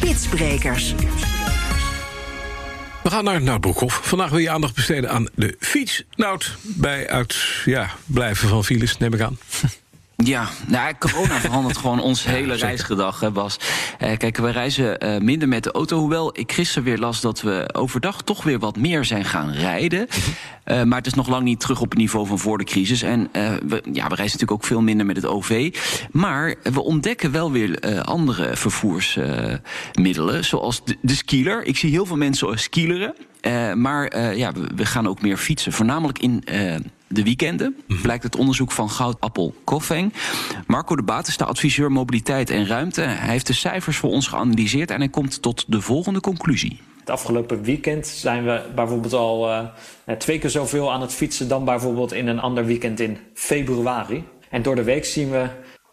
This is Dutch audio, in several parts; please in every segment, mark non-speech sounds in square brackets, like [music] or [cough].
Spitsbrekers. We gaan naar Nout Broekhoff. Vandaag wil je aandacht besteden aan de fiets. Nout, bij uit ja, blijven van files, neem ik aan. Ja, nou, corona [laughs] verandert gewoon ons hele reisgedrag, hè, Bas. Eh, kijk, we reizen uh, minder met de auto. Hoewel ik gisteren weer las dat we overdag toch weer wat meer zijn gaan rijden. Uh, maar het is nog lang niet terug op het niveau van voor de crisis. En we, ja, we reizen natuurlijk ook veel minder met het OV. Maar we ontdekken wel weer andere vervoersmiddelen. zoals de, de skieler. Ik zie heel veel mensen skileren. Maar ja, we, we, gaan ook meer fietsen. Voornamelijk in de weekenden. Mhm. Blijkt het onderzoek van Goudappel Koffeng. Marco de Baat is de adviseur mobiliteit en ruimte. Hij heeft de cijfers voor ons geanalyseerd en hij komt tot de volgende conclusie. Het afgelopen weekend zijn we bijvoorbeeld al uh, twee keer zoveel aan het fietsen dan bijvoorbeeld in een ander weekend in februari. En door de week zien we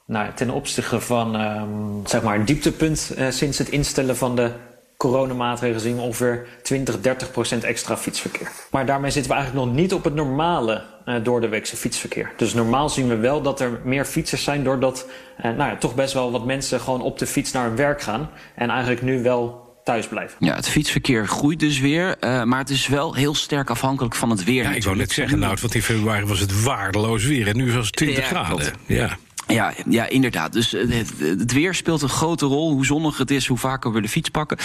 nou, ten opzichte van uh, zeg maar een dieptepunt uh, sinds het instellen van de coronamaatregelen zien we ongeveer 20, 30 procent extra fietsverkeer. Maar daarmee zitten we eigenlijk nog niet op het normale uh, door de weekse fietsverkeer. Dus normaal zien we wel dat er meer fietsers zijn doordat uh, nou ja, toch best wel wat mensen gewoon op de fiets naar hun werk gaan. En eigenlijk nu wel thuis blijven. Ja, het fietsverkeer groeit dus weer, uh, maar het is wel heel sterk afhankelijk van het weer. Ja, ik wou net zeggen, nou, want in februari was het waardeloos weer en nu was het 20 ja, graden. Klopt. Ja. Ja, ja, inderdaad. Dus het, het, weer speelt een grote rol. Hoe zonnig het is, hoe vaker we de fiets pakken.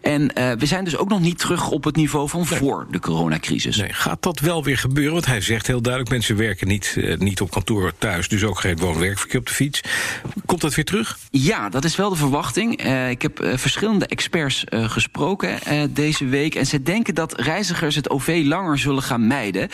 En uh, we zijn dus ook nog niet terug op het niveau van nee. voor de coronacrisis. Nee, gaat dat wel weer gebeuren? Want hij zegt heel duidelijk: mensen werken niet, uh, niet op kantoor thuis, dus ook geen woon-werkverkeer op de fiets. Komt dat weer terug? Ja, dat is wel de verwachting. Uh, ik heb verschillende experts gesproken deze week. En ze denken dat reizigers het OV langer zullen gaan mijden.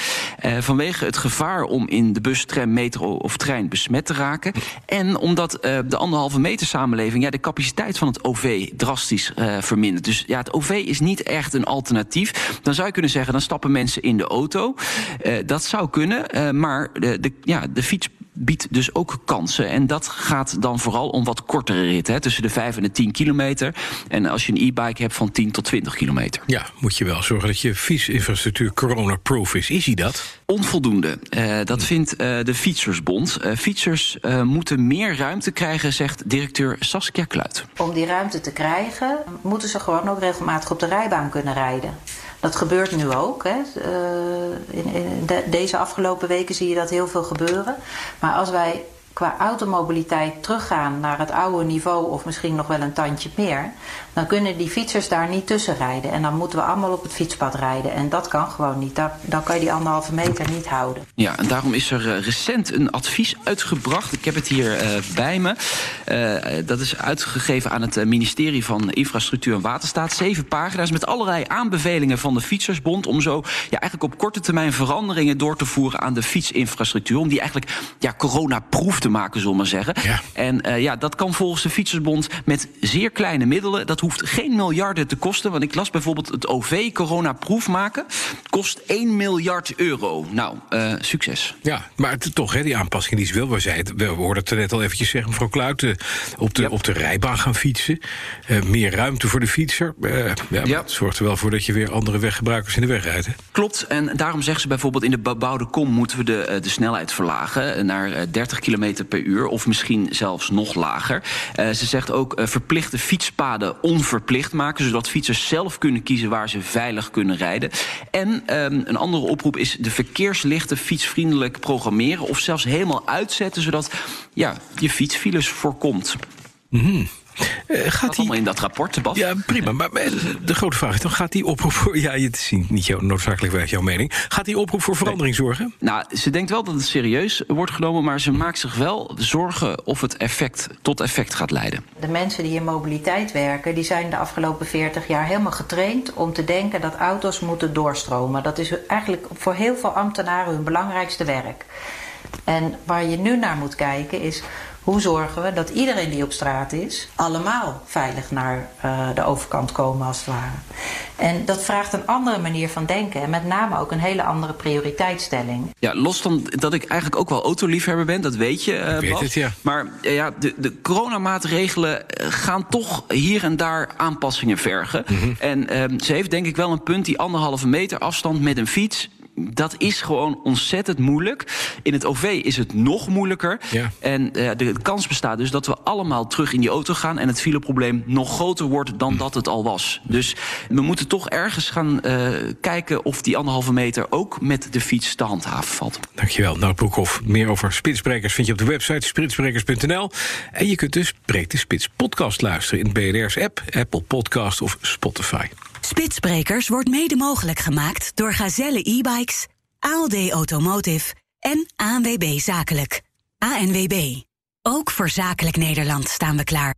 vanwege het gevaar om in de bus, tram, metro of trein besmet te raken. En omdat uh, de anderhalve meter samenleving ja, de capaciteit van het OV drastisch uh, vermindert. Dus ja, het OV is niet echt een alternatief. Dan zou je kunnen zeggen, dan stappen mensen in de auto. Uh, dat zou kunnen, maar de, ja, de fiets biedt dus ook kansen. En dat gaat dan vooral om wat kortere ritten, hè, tussen de 5 en de 10 kilometer. En als je een e-bike hebt van 10 tot 20 kilometer. Ja, moet je wel zorgen dat je fietsinfrastructuur corona-proof is. Is hij dat? Onvoldoende. Uh, dat vindt uh, de Fietsersbond. Uh, fietsers moeten meer ruimte krijgen, zegt directeur Saskia Kluit. Om die ruimte te krijgen, moeten ze gewoon ook regelmatig op de rijbaan kunnen rijden. Dat gebeurt nu ook. Hè. Uh, in, in de, deze afgelopen weken zie je dat heel veel gebeuren. Maar als wij qua automobiliteit teruggaan naar het oude niveau of misschien nog wel een tandje meer, dan kunnen die fietsers daar niet tussen rijden. En dan moeten we allemaal op het fietspad rijden. En dat kan gewoon niet. Dan, kan je die anderhalve meter niet houden. Ja, en daarom is er recent een advies uitgebracht. Ik heb het hier uh, bij me. Uh, dat is uitgegeven aan het ministerie van Infrastructuur en Waterstaat. Zeven pagina's met allerlei aanbevelingen van de Fietsersbond. Om zo ja, eigenlijk op korte termijn veranderingen door te voeren aan de fietsinfrastructuur. Om die eigenlijk ja, corona-proef te maken, zullen we maar zeggen. Ja. En uh, ja, dat kan volgens de Fietsersbond met zeer kleine middelen. Dat hoeft geen miljarden te kosten. Want ik las bijvoorbeeld het OV corona-proef maken. Kost 1 miljard euro. Nou, uh, succes. Ja, maar het, toch, hè, die aanpassing die is wel. We, zei het, we hoorden het net al eventjes zeggen, mevrouw Kluiten. Op de, ja. op de rijbaan gaan fietsen. Uh, meer ruimte voor de fietser. Ja, ja. Het zorgt er wel voor dat je weer andere weggebruikers in de weg rijdt. Hè? Klopt. En daarom zeggen ze bijvoorbeeld in de bebouwde kom moeten we de, de snelheid verlagen naar 30 km per uur. Of misschien zelfs nog lager. ze zegt ook verplichte fietspaden onverplicht maken, zodat fietsers zelf kunnen kiezen waar ze veilig kunnen rijden. En um, een andere oproep is de verkeerslichten fietsvriendelijk programmeren of zelfs helemaal uitzetten, zodat ja, je fietsfiles voorkomt. Mm -hmm. Uh, gaat dat allemaal in dat rapport, Bas? Ja, prima. Maar de grote vraag is dan, gaat die oproep voor... Ja, het is niet jouw, noodzakelijk jouw mening. Gaat die oproep voor verandering nee. zorgen? Nou, ze denkt wel dat het serieus wordt genomen... maar ze maakt zich wel zorgen of het effect tot effect gaat leiden. De mensen die in mobiliteit werken... die zijn de afgelopen 40 jaar helemaal getraind om te denken... dat auto's moeten doorstromen. Dat is eigenlijk voor heel veel ambtenaren hun belangrijkste werk. En waar je nu naar moet kijken is hoe zorgen we dat iedereen die op straat is, allemaal veilig naar uh, de overkant komen als het ware. En dat vraagt een andere manier van denken en met name ook een hele andere prioriteitsstelling. Ja, los van dat ik eigenlijk ook wel autoliefhebber ben, dat weet je. Uh, ik weet Bas. het, ja. Maar uh, ja, de, de coronamaatregelen gaan toch hier en daar aanpassingen vergen. Mm -hmm. En ze heeft denk ik wel een punt, die anderhalve meter afstand met een fiets dat is gewoon ontzettend moeilijk. In het OV is het nog moeilijker. Ja. En uh, de kans bestaat dus dat we allemaal terug in die auto gaan... en het fileprobleem nog groter wordt dan dat het al was. Dus we moeten toch ergens gaan uh, kijken of die anderhalve meter... ook met de fiets te handhaven valt. Dankjewel, Nout Broekhoff. Meer over spitsbrekers vind je op de website spitsbrekers.nl. En je kunt dus Breek de Spits podcast luisteren... in BNR's app, Apple Podcast of Spotify. Spitsbrekers wordt mede mogelijk gemaakt door Gazelle e-bikes, ALD Automotive en ANWB Zakelijk. ANWB. Ook voor Zakelijk Nederland staan we klaar.